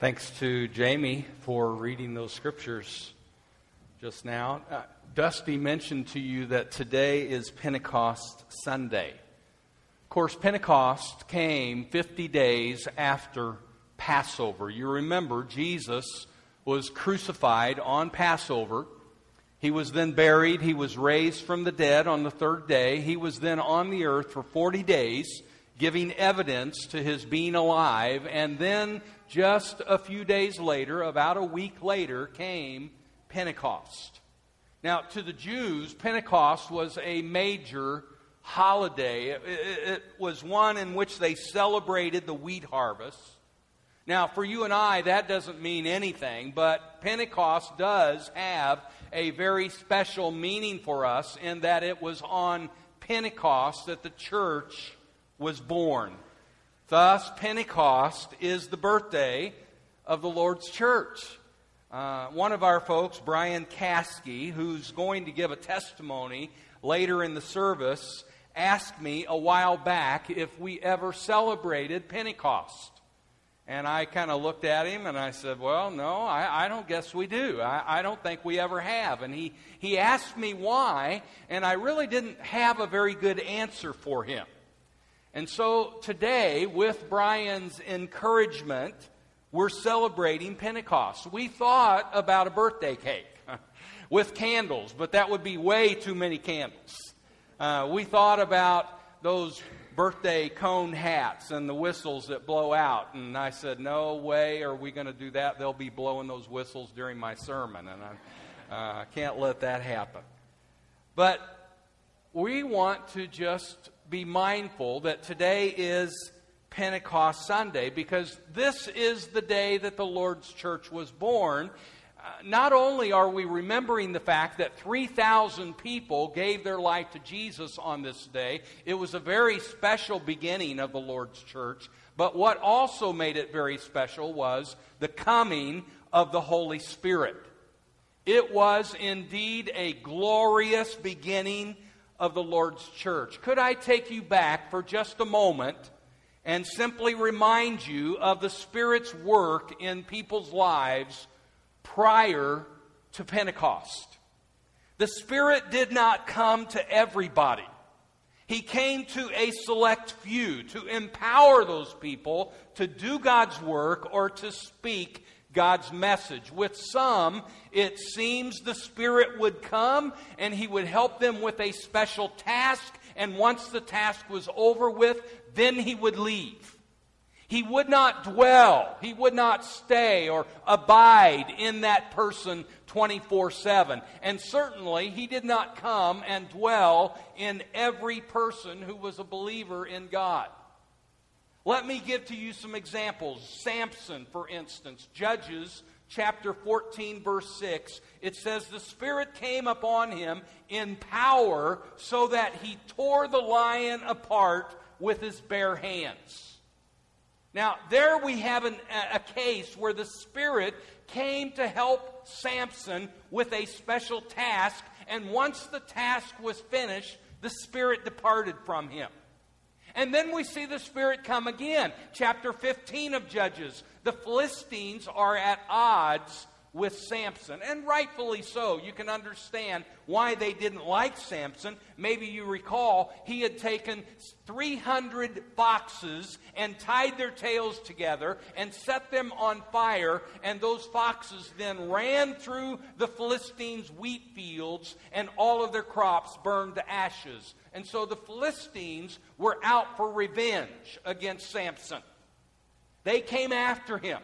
Thanks to Jamie for reading those scriptures just now. Uh, Dusty mentioned to you that today is Pentecost Sunday. Of course, Pentecost came 50 days after Passover. You remember Jesus was crucified on Passover. He was then buried. He was raised from the dead on the third day. He was then on the earth for 40 days, giving evidence to his being alive. And then just a few days later, about a week later, came Pentecost. Now, to the Jews, Pentecost was a major holiday. It, it, was one in which they celebrated the wheat harvest. Now, for you and I, that doesn't mean anything, but Pentecost does have a very special meaning for us in that it was on Pentecost that the church was born. Thus, Pentecost is the birthday of the Lord's church. Uh, one of our folks, Brian Caskey, who's going to give a testimony later in the service, asked me a while back if we ever celebrated Pentecost. And I kind of looked at him and I said, Well, no, I, I don't guess we do. I, I, don't think we ever have. And he, he asked me why, and I really didn't have a very good answer for him. And so today, with Brian's encouragement, we're celebrating Pentecost. We thought about a birthday cake with candles, but that would be way too many candles. Uh, we thought about those birthday cone hats and the whistles that blow out. And I said, No way are we going to do that. They'll be blowing those whistles during my sermon, and I uh, can't let that happen. But we want to just be mindful that today is Pentecost Sunday because this is the day that the Lord's church was born. Uh, not only are we remembering the fact that 3,000 people gave their life to Jesus on this day, it was a very special beginning of the Lord's church, but what also made it very special was the coming of the Holy Spirit. It was indeed a glorious beginning of the Lord's church. Could I take you back for just a moment and simply remind you of the Spirit's work in people's lives prior to Pentecost? The Spirit did not come to everybody. He came to a select few to empower those people to do God's work or to speak God's message. With some, it seems the Spirit would come and He would help them with a special task, and once the task was over with, then He would leave. He would not dwell, He would not stay or abide in that person 24 7. And certainly, He did not come and dwell in every person who was a believer in God. Let me give to you some examples. Samson, for instance, Judges chapter 14, verse 6, it says, The Spirit came upon him in power so that he tore the lion apart with his bare hands. Now, there we have an, a case where the Spirit came to help Samson with a special task, and once the task was finished, the Spirit departed from him. And then we see the Spirit come again. Chapter 15 of Judges. The Philistines are at odds with Samson, and rightfully so. You can understand why they didn't like Samson. Maybe you recall he had taken 300 foxes and tied their tails together and set them on fire, and those foxes then ran through the Philistines' wheat fields, and all of their crops burned to ashes. And so the Philistines were out for revenge against Samson. They came after him.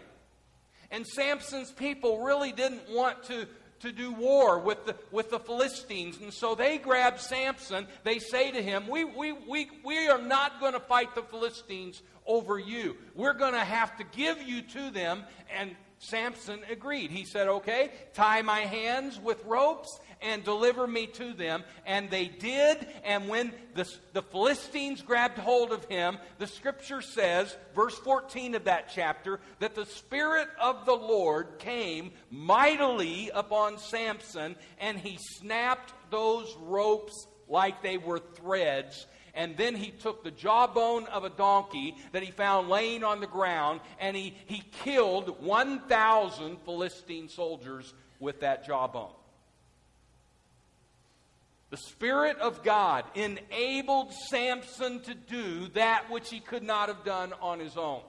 And Samson's people really didn't want to, to do war with the, with the Philistines. And so they grab Samson. They say to him, We, we, we, we are not going to fight the Philistines over you. We're going to have to give you to them. And Samson agreed. He said, Okay, tie my hands with ropes and deliver me to them. And they did. And when the, the Philistines grabbed hold of him, the scripture says, verse 14 of that chapter, that the Spirit of the Lord came mightily upon Samson, and he snapped those ropes like they were threads. And then he took the jawbone of a donkey that he found laying on the ground, and he, he killed 1,000 Philistine soldiers with that jawbone. The Spirit of God enabled Samson to do that which he could not have done on his own.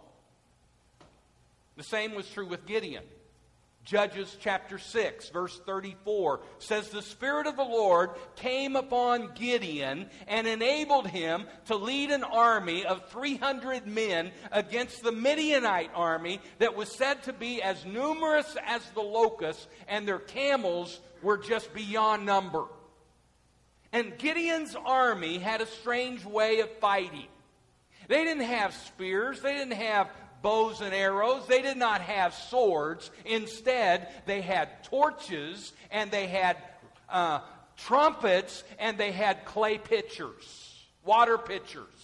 The same was true with Gideon. Judges chapter 6, verse 34 says, The Spirit of the Lord came upon Gideon and enabled him to lead an army of 300 men against the Midianite army that was said to be as numerous as the locusts, and their camels were just beyond number. And Gideon's army had a strange way of fighting. They didn't have spears, they didn't have bows and arrows, they did not have swords. Instead, they had torches and they had uh, trumpets and they had clay pitchers, water pitchers.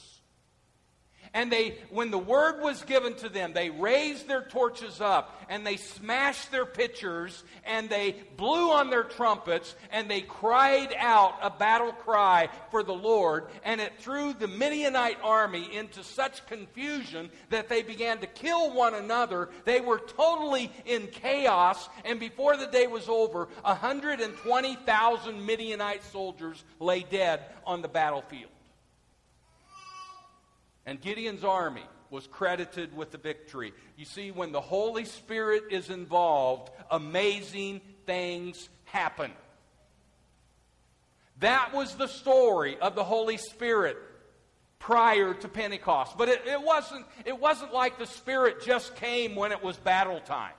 And they, when the word was given to them, they raised their torches up and they smashed their pitchers and they blew on their trumpets and they cried out a battle cry for the Lord. And it threw the Midianite army into such confusion that they began to kill one another. They were totally in chaos. And before the day was over, 120,000 Midianite soldiers lay dead on the battlefield. And Gideon's army was credited with the victory. You see, when the Holy Spirit is involved, amazing things happen. That was the story of the Holy Spirit prior to Pentecost. But it, it, wasn't, it wasn't like the Spirit just came when it was battle time.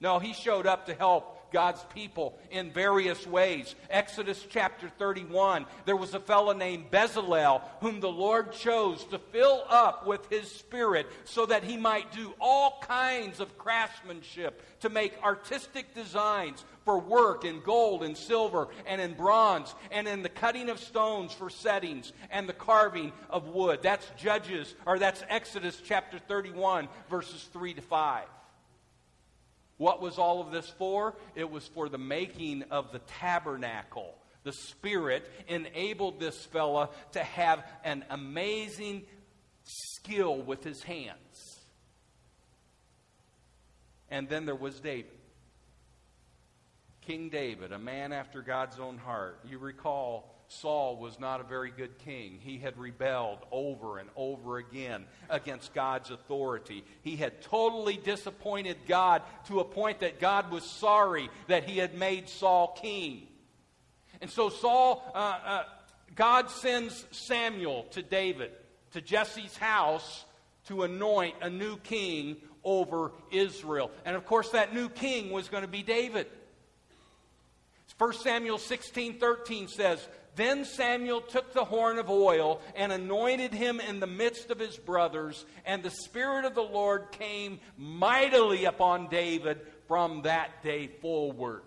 No, he showed up to help God's people in various ways. Exodus chapter 31, there was a fellow named Bezalel whom the Lord chose to fill up with his spirit so that he might do all kinds of craftsmanship to make artistic designs for work in gold and silver and in bronze and in the cutting of stones for settings and the carving of wood. That's Judges, or that's Exodus chapter 31, verses 3 to 5. What was all of this for? It was for the making of the tabernacle. The Spirit enabled this fella to have an amazing skill with his hands. And then there was David. King David, a man after God's own heart. You recall Saul was not a very good king. He had rebelled over and over again against God's authority. He had totally disappointed God to a point that God was sorry that he had made Saul king. And so Saul, uh, uh, God sends Samuel to David, to Jesse's house, to anoint a new king over Israel. And of course, that new king was going to be David. 1 Samuel 16 13 says, then Samuel took the horn of oil and anointed him in the midst of his brothers, and the Spirit of the Lord came mightily upon David from that day forward.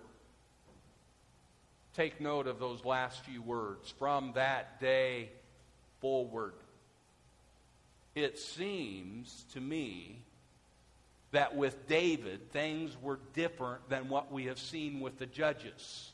Take note of those last few words from that day forward. It seems to me that with David, things were different than what we have seen with the judges.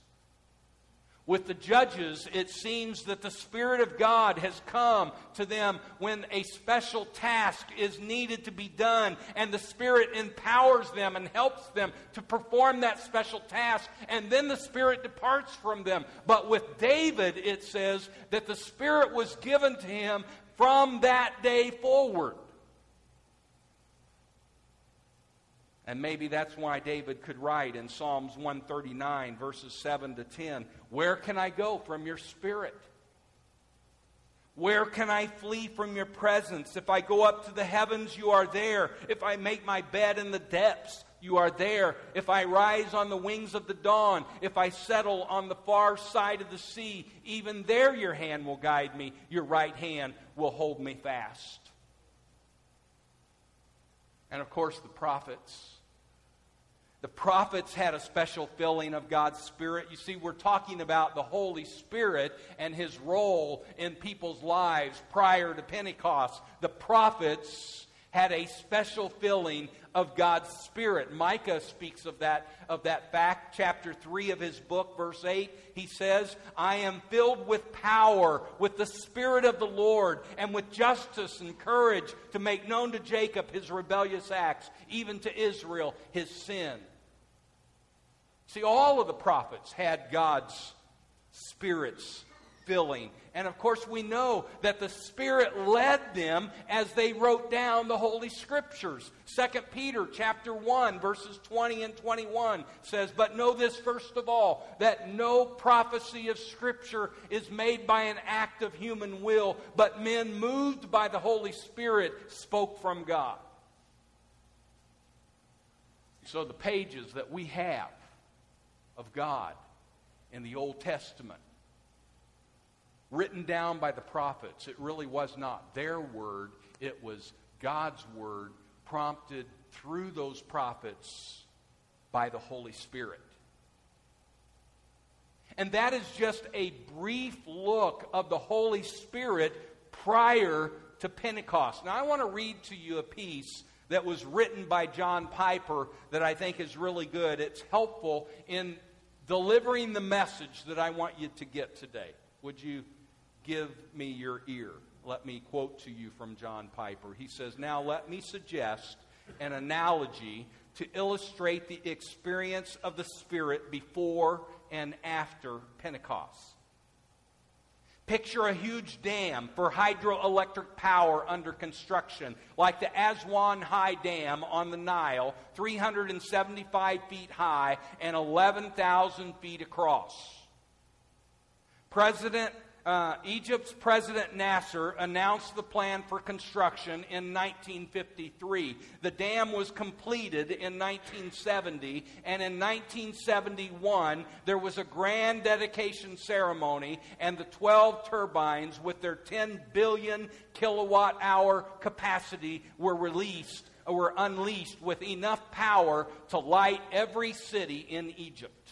With the judges, it seems that the Spirit of God has come to them when a special task is needed to be done, and the Spirit empowers them and helps them to perform that special task, and then the Spirit departs from them. But with David, it says that the Spirit was given to him from that day forward. And maybe that's why David could write in Psalms 139, verses 7 to 10 Where can I go from your spirit? Where can I flee from your presence? If I go up to the heavens, you are there. If I make my bed in the depths, you are there. If I rise on the wings of the dawn, if I settle on the far side of the sea, even there your hand will guide me, your right hand will hold me fast. And of course, the prophets the prophets had a special filling of God's Spirit. You see, we're talking about the Holy Spirit and his role in people's lives prior to Pentecost. The prophets had a special filling of God's Spirit. Micah speaks of that, of that fact. Chapter 3 of his book, verse 8, he says, I am filled with power, with the Spirit of the Lord, and with justice and courage to make known to Jacob his rebellious acts, even to Israel his sin. See, all of the prophets had God's Spirit's filling. And of course, we know that the Spirit led them as they wrote down the Holy Scriptures. 2 Peter chapter 1, verses 20 and 21 says, But know this first of all, that no prophecy of Scripture is made by an act of human will, but men moved by the Holy Spirit spoke from God. So the pages that we have of God in the Old Testament written down by the prophets. It really was not their word, it was God's word prompted through those prophets by the Holy Spirit. And that is just a brief look of the Holy Spirit prior to Pentecost. Now, I want to read to you a piece that was written by John Piper that I think is really good. It's helpful in delivering the message that I want you to get today. Would you give me your ear? Let me quote to you from John Piper. He says, Now let me suggest an analogy to illustrate the experience of the Spirit before and after Pentecost. Picture a huge dam for hydroelectric power under construction, like the Aswan High Dam on the Nile, 375 feet high and 11,000 feet across. President uh, Egypt's President Nasser announced the plan for construction in 1953. The dam was completed in 1970, and in 1971, there was a grand dedication ceremony, and the 12 turbines with their 10 billion kilowatt hour capacity were released were unleashed with enough power to light every city in Egypt.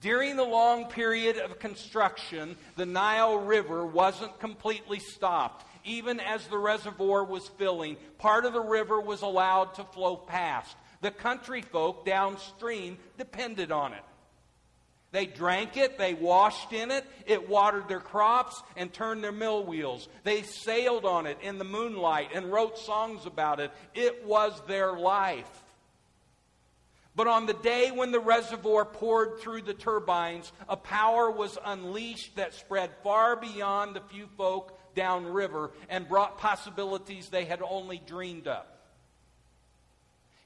During the long period of construction, the Nile River wasn't completely stopped. Even as the reservoir was filling, part of the river was allowed to flow past. The country folk downstream depended on it. They drank it, they washed in it, it watered their crops and turned their mill wheels. They sailed on it in the moonlight and wrote songs about it. It was their life. But on the day when the reservoir poured through the turbines, a power was unleashed that spread far beyond the few folk downriver and brought possibilities they had only dreamed of.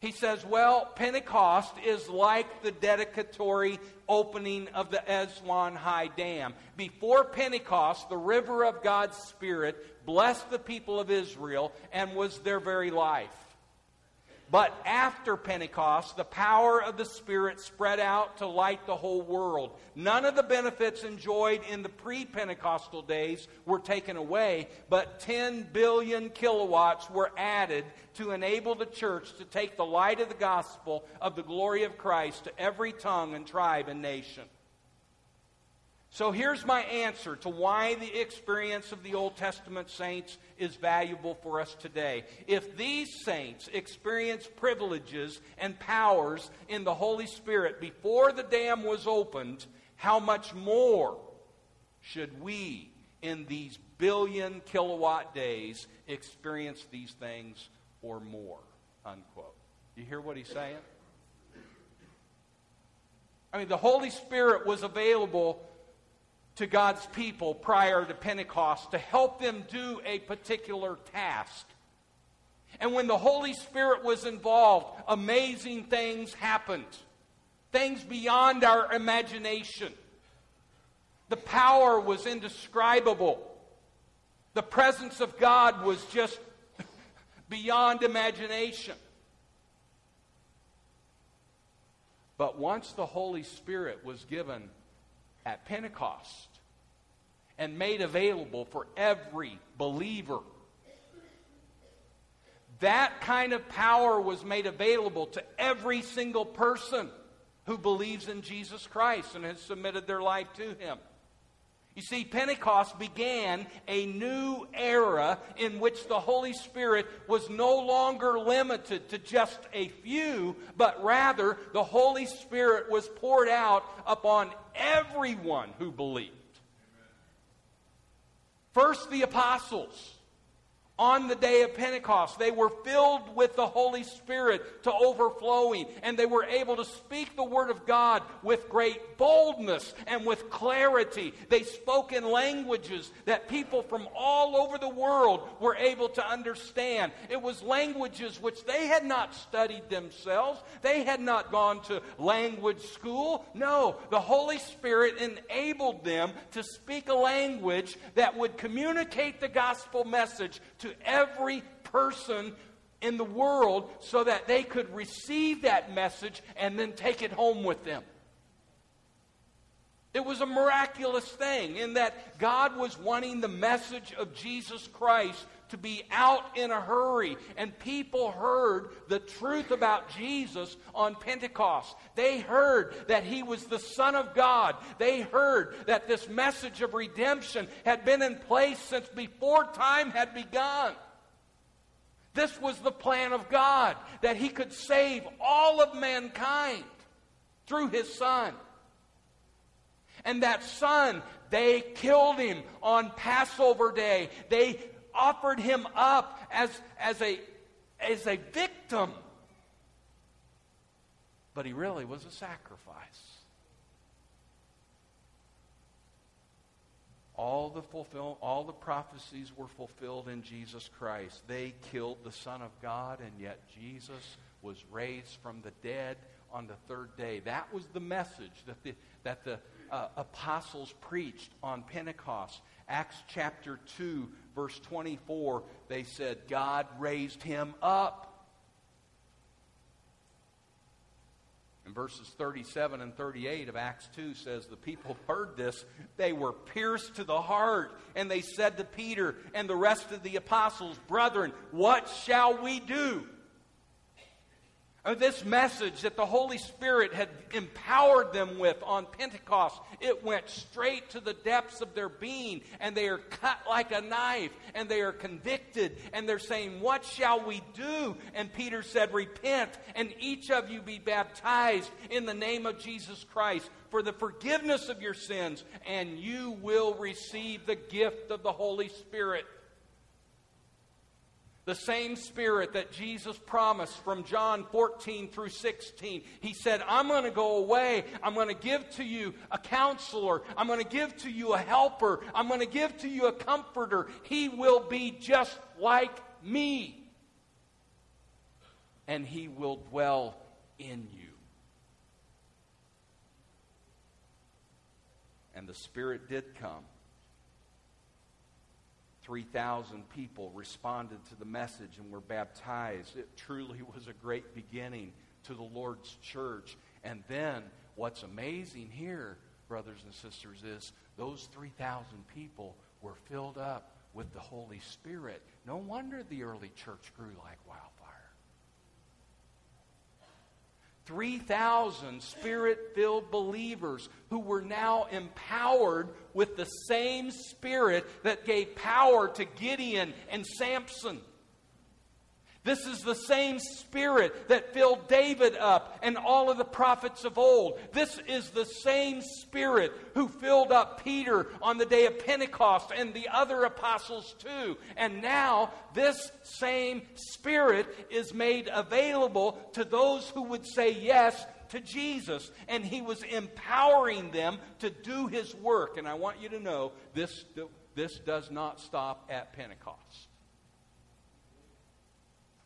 He says, well, Pentecost is like the dedicatory opening of the Aswan High Dam. Before Pentecost, the river of God's Spirit blessed the people of Israel and was their very life. But after Pentecost, the power of the Spirit spread out to light the whole world. None of the benefits enjoyed in the pre Pentecostal days were taken away, but 10 billion kilowatts were added to enable the church to take the light of the gospel of the glory of Christ to every tongue and tribe and nation. So here's my answer to why the experience of the Old Testament saints is valuable for us today. If these saints experienced privileges and powers in the Holy Spirit before the dam was opened, how much more should we in these billion kilowatt days experience these things or more? Unquote. You hear what he's saying? I mean, the Holy Spirit was available to God's people prior to Pentecost to help them do a particular task. And when the Holy Spirit was involved, amazing things happened. Things beyond our imagination. The power was indescribable. The presence of God was just beyond imagination. But once the Holy Spirit was given at Pentecost and made available for every believer. That kind of power was made available to every single person who believes in Jesus Christ and has submitted their life to Him. You see, Pentecost began a new era in which the Holy Spirit was no longer limited to just a few, but rather the Holy Spirit was poured out upon everyone who believed. First, the apostles on the day of Pentecost. They were filled with the Holy Spirit to overflowing, and they were able to speak the Word of God with great boldness and with clarity. They spoke in languages that people from all over the world were able to understand. It was languages which they had not studied themselves, they had not gone to language school. No, the Holy Spirit enabled them to speak a language that would communicate the gospel message to every person in the world so that they could receive that message and then take it home with them. It was a miraculous thing in that God was wanting the message of Jesus Christ to be out in a hurry. And people heard the truth about Jesus on Pentecost. They heard that he was the Son of God. They heard that this message of redemption had been in place since before time had begun. This was the plan of God, that he could save all of mankind through his Son. And that son, they killed him on Passover day. They offered him up as, as, a, as a victim. But he really was a sacrifice. All the fulfill, all the prophecies were fulfilled in Jesus Christ. They killed the Son of God, and yet Jesus was raised from the dead on the third day. That was the message that the, that the uh, apostles preached on Pentecost. Acts chapter 2, verse 24, they said, God raised him up. And verses 37 and 38 of Acts 2 says, The people heard this. They were pierced to the heart. And they said to Peter and the rest of the apostles, Brethren, what shall we do? This message that the Holy Spirit had empowered them with on Pentecost, it went straight to the depths of their being, and they are cut like a knife, and they are convicted, and they're saying, What shall we do? And Peter said, Repent, and each of you be baptized in the name of Jesus Christ for the forgiveness of your sins, and you will receive the gift of the Holy Spirit. The same Spirit that Jesus promised from John 14 through 16. He said, I'm going to go away. I'm going to give to you a counselor. I'm going to give to you a helper. I'm going to give to you a comforter. He will be just like me. And he will dwell in you. And the Spirit did come. 3,000 people responded to the message and were baptized. It truly was a great beginning to the Lord's church. And then, what's amazing here, brothers and sisters, is those 3,000 people were filled up with the Holy Spirit. No wonder the early church grew like wildfire. 3,000 spirit filled believers who were now empowered with the same spirit that gave power to Gideon and Samson. This is the same spirit that filled David up and all of the prophets of old. This is the same spirit who filled up Peter on the day of Pentecost and the other apostles too. And now this same spirit is made available to those who would say yes to Jesus. And he was empowering them to do his work. And I want you to know this, this does not stop at Pentecost.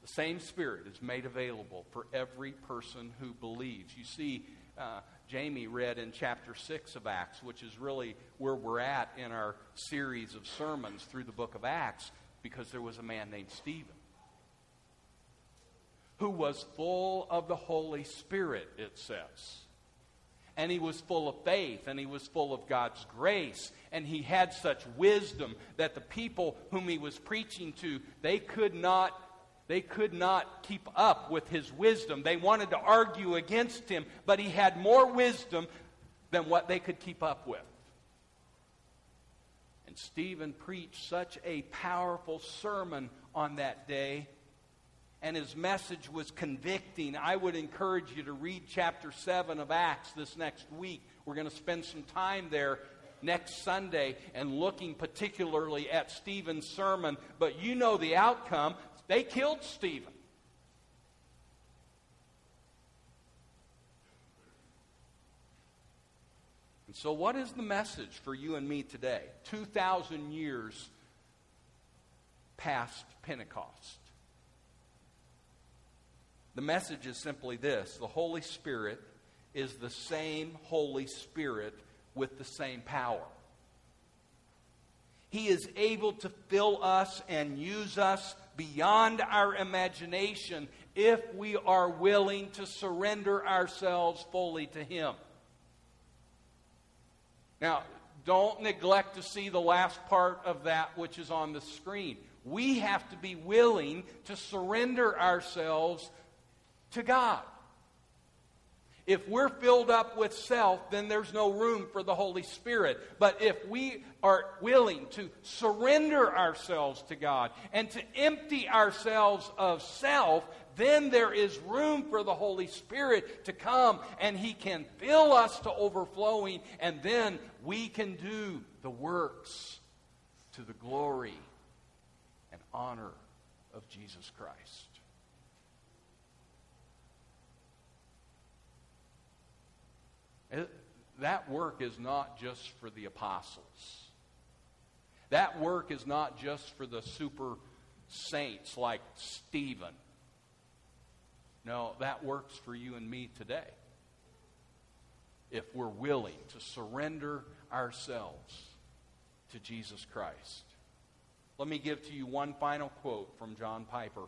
The same Spirit is made available for every person who believes. You see, uh, Jamie read in chapter 6 of Acts, which is really where we're at in our series of sermons through the book of Acts, because there was a man named Stephen who was full of the Holy Spirit, it says. And he was full of faith, and he was full of God's grace, and he had such wisdom that the people whom he was preaching to, they could not they could not keep up with his wisdom. They wanted to argue against him, but he had more wisdom than what they could keep up with. And Stephen preached such a powerful sermon on that day, and his message was convicting. I would encourage you to read chapter 7 of Acts this next week. We're going to spend some time there next Sunday and looking particularly at Stephen's sermon. But you know the outcome. They killed Stephen. And so, what is the message for you and me today? 2,000 years past Pentecost. The message is simply this the Holy Spirit is the same Holy Spirit with the same power. He is able to fill us and use us beyond our imagination if we are willing to surrender ourselves fully to Him. Now, don't neglect to see the last part of that which is on the screen. We have to be willing to surrender ourselves to God. If we're filled up with self, then there's no room for the Holy Spirit. But if we are willing to surrender ourselves to God and to empty ourselves of self, then there is room for the Holy Spirit to come and He can fill us to overflowing, and then we can do the works to the glory and honor of Jesus Christ. That work is not just for the apostles. That work is not just for the super saints like Stephen. No, that works for you and me today. If we're willing to surrender ourselves to Jesus Christ. Let me give to you one final quote from John Piper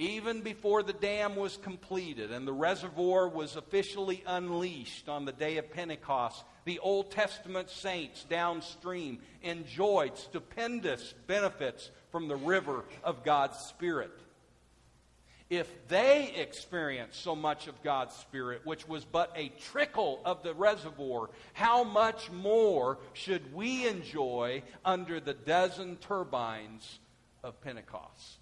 even before the dam was completed and the reservoir was officially unleashed on the day of Pentecost, the Old Testament saints downstream enjoyed stupendous benefits from the river of God's Spirit. If they experienced so much of God's Spirit, which was but a trickle of the reservoir, how much more should we enjoy under the dozen turbines of Pentecost?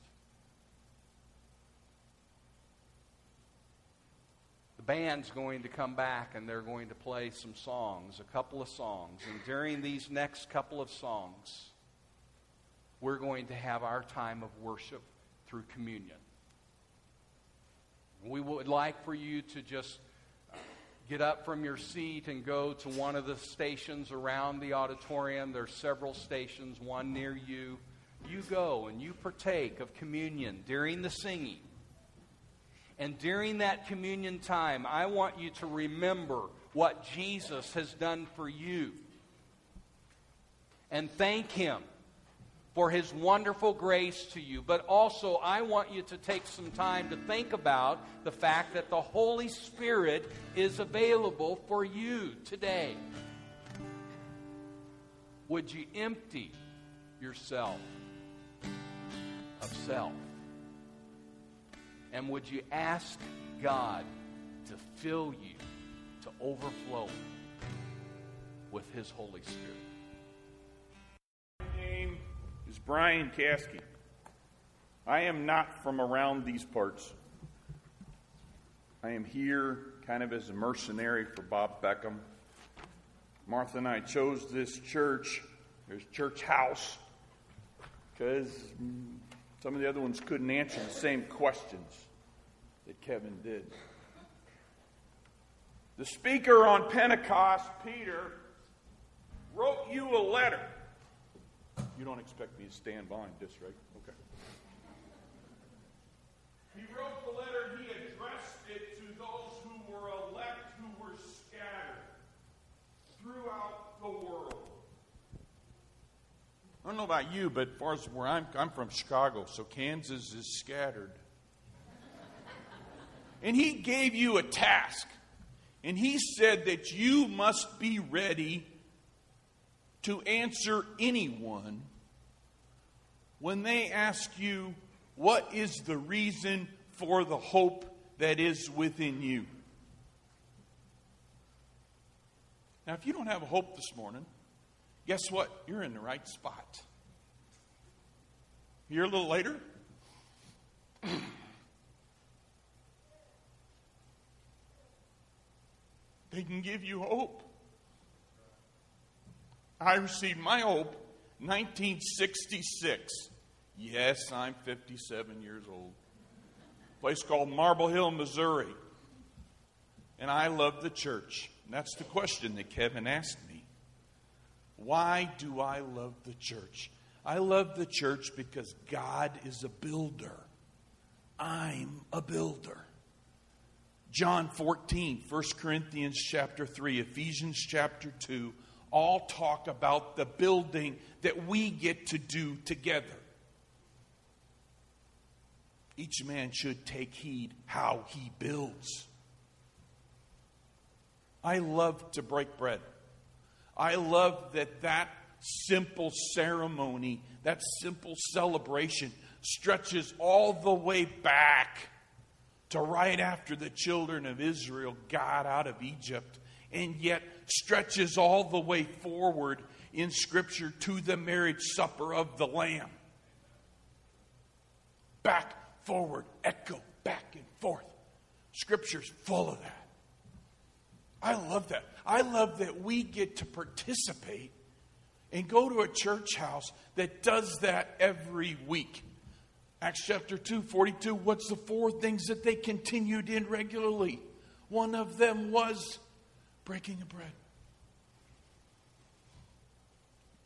Band's going to come back and they're going to play some songs, a couple of songs. And during these next couple of songs, we're going to have our time of worship through communion. We would like for you to just get up from your seat and go to one of the stations around the auditorium. There's several stations, one near you. You go and you partake of communion during the singing. And during that communion time, I want you to remember what Jesus has done for you. And thank Him for His wonderful grace to you. But also, I want you to take some time to think about the fact that the Holy Spirit is available for you today. Would you empty yourself of self? And would you ask God to fill you to overflow with His Holy Spirit? My name is Brian Caskey. I am not from around these parts. I am here kind of as a mercenary for Bob Beckham. Martha and I chose this church, this church house, because some of the other ones couldn't answer the same questions that Kevin did. The speaker on Pentecost, Peter, wrote you a letter. You don't expect me to stand behind this, right? Okay. He wrote the letter, he addressed it to those who were elect, who were scattered throughout the world. I don't know about you, but as far as where I'm, I'm from Chicago, so Kansas is scattered. and he gave you a task. And he said that you must be ready to answer anyone when they ask you, What is the reason for the hope that is within you? Now, if you don't have a hope this morning, guess what? You're in the right spot. Here a little later, they can give you hope. I received my hope 1966. Yes, I'm 57 years old. A place called Marble Hill, Missouri. And I love the church. And that's the question that Kevin asked me. Why do I love the church? I love the church because God is a builder. I'm a builder. John 14, 1 Corinthians chapter 3, Ephesians chapter 2 all talk about the building that we get to do together. Each man should take heed how he builds. I love to break bread. I love that that simple ceremony, that simple celebration stretches all the way back to right after the children of Israel got out of Egypt, and yet stretches all the way forward in Scripture to the marriage supper of the Lamb. Back, forward, echo, back and forth. Scripture's full of that. I love that. I love that we get to participate and go to a church house that does that every week. Acts chapter 2, 42. What's the four things that they continued in regularly? One of them was breaking of bread.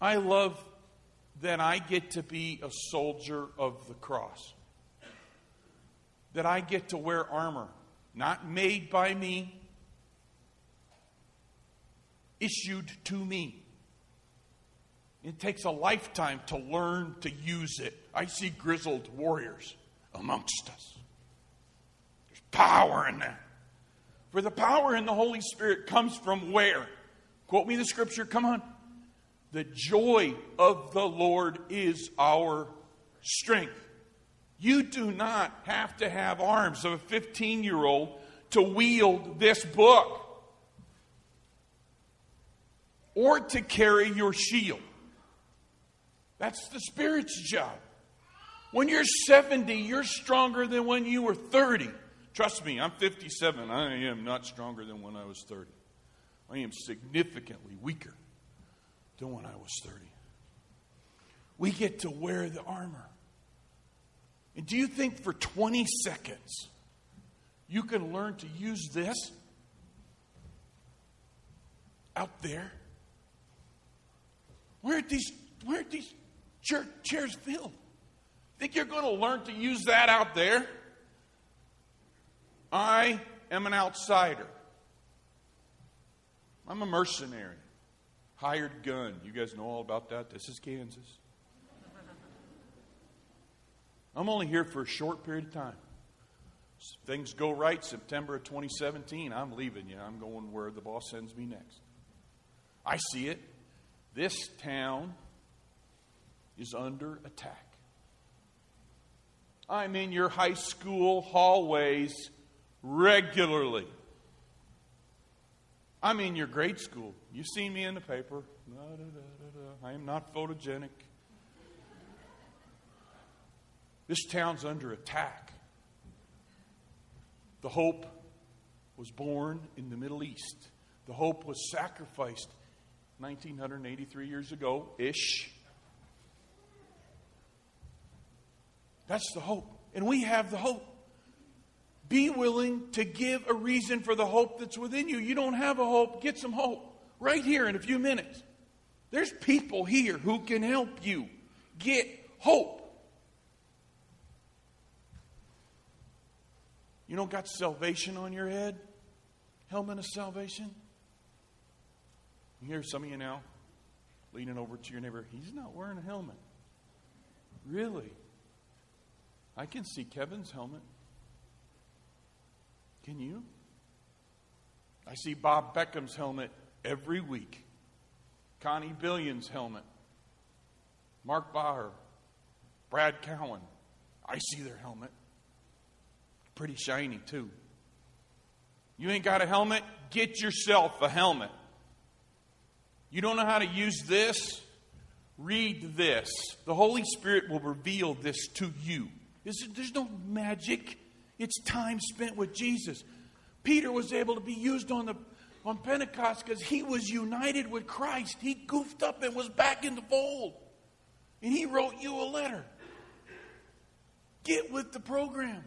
I love that I get to be a soldier of the cross. That I get to wear armor, not made by me, issued to me. It takes a lifetime to learn to use it. I see grizzled warriors amongst us. There's power in that. For the power in the Holy Spirit comes from where? Quote me the scripture, come on. The joy of the Lord is our strength. You do not have to have arms of a 15 year old to wield this book or to carry your shield. That's the Spirit's job. When you're 70, you're stronger than when you were 30. Trust me, I'm 57. I am not stronger than when I was 30. I am significantly weaker than when I was 30. We get to wear the armor. And do you think for 20 seconds you can learn to use this out there? Where are these, where are these chairs filled? Think you're going to learn to use that out there? I am an outsider. I'm a mercenary. Hired gun. You guys know all about that? This is Kansas. I'm only here for a short period of time. Things go right, September of 2017, I'm leaving you. I'm going where the boss sends me next. I see it. This town is under attack. I'm in your high school hallways regularly. I'm in your grade school. You've seen me in the paper. Da, da, da, I am not photogenic. This town's under attack. The hope was born in the Middle East. The hope was sacrificed 1983 years ago ish. That's the hope. And we have the hope. Be willing to give a reason for the hope that's within you. You don't have a hope, get some hope right here in a few minutes. There's people here who can help you get hope. You don't got salvation on your head? Helmet of salvation? You hear some of you now leaning over to your neighbor, he's not wearing a helmet. Really? I can see Kevin's helmet. Can you? I see Bob Beckham's helmet every week. Connie Billion's helmet. Mark Baher. Brad Cowan. I see their helmet. Pretty shiny, too. You ain't got a helmet? Get yourself a helmet. You don't know how to use this? Read this. The Holy Spirit will reveal this to you. There's no magic. It's time spent with Jesus. Peter was able to be used on the on Pentecost because he was united with Christ. He goofed up and was back in the fold. And he wrote you a letter. Get with the program.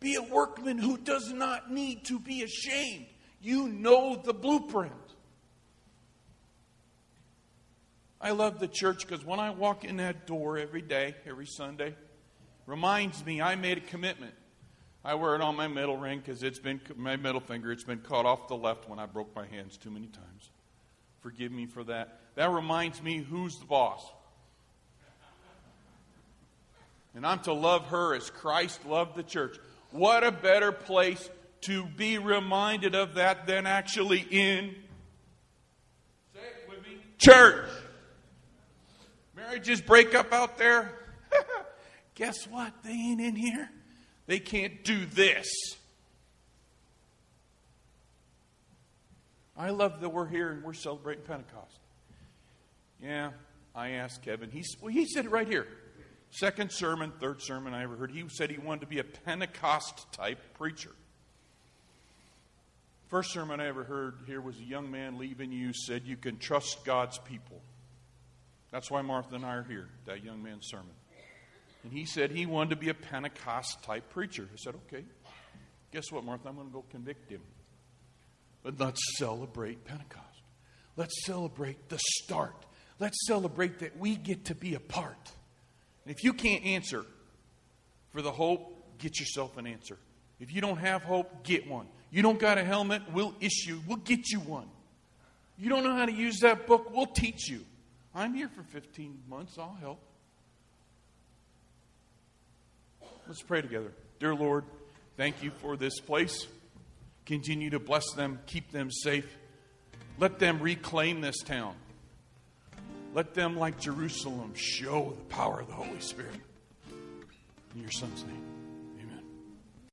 Be a workman who does not need to be ashamed. You know the blueprint. I love the church because when I walk in that door every day, every Sunday, reminds me I made a commitment. I wear it on my middle ring because it's been my middle finger. It's been cut off the left when I broke my hands too many times. Forgive me for that. That reminds me who's the boss. And I'm to love her as Christ loved the church. What a better place to be reminded of that than actually in church. Marriages break up out there. Guess what? They ain't in here. They can't do this. I love that we're here and we're celebrating Pentecost. Yeah, I asked Kevin. He's, well, he said it right here. Second sermon, third sermon I ever heard. He said he wanted to be a Pentecost type preacher. First sermon I ever heard here was a young man leaving you said you can trust God's people. That's why Martha and I are here, that young man's sermon. And he said he wanted to be a Pentecost type preacher. I said, okay. Guess what, Martha? I'm going to go convict him. But let's celebrate Pentecost. Let's celebrate the start. Let's celebrate that we get to be a part. And if you can't answer for the hope, get yourself an answer. If you don't have hope, get one. You don't got a helmet, we'll issue, we'll get you one. You don't know how to use that book, we'll teach you. I'm here for 15 months, I'll help. Let's pray together. Dear Lord, thank you for this place. Continue to bless them, keep them safe. Let them reclaim this town. Let them, like Jerusalem, show the power of the Holy Spirit. In your Son's name.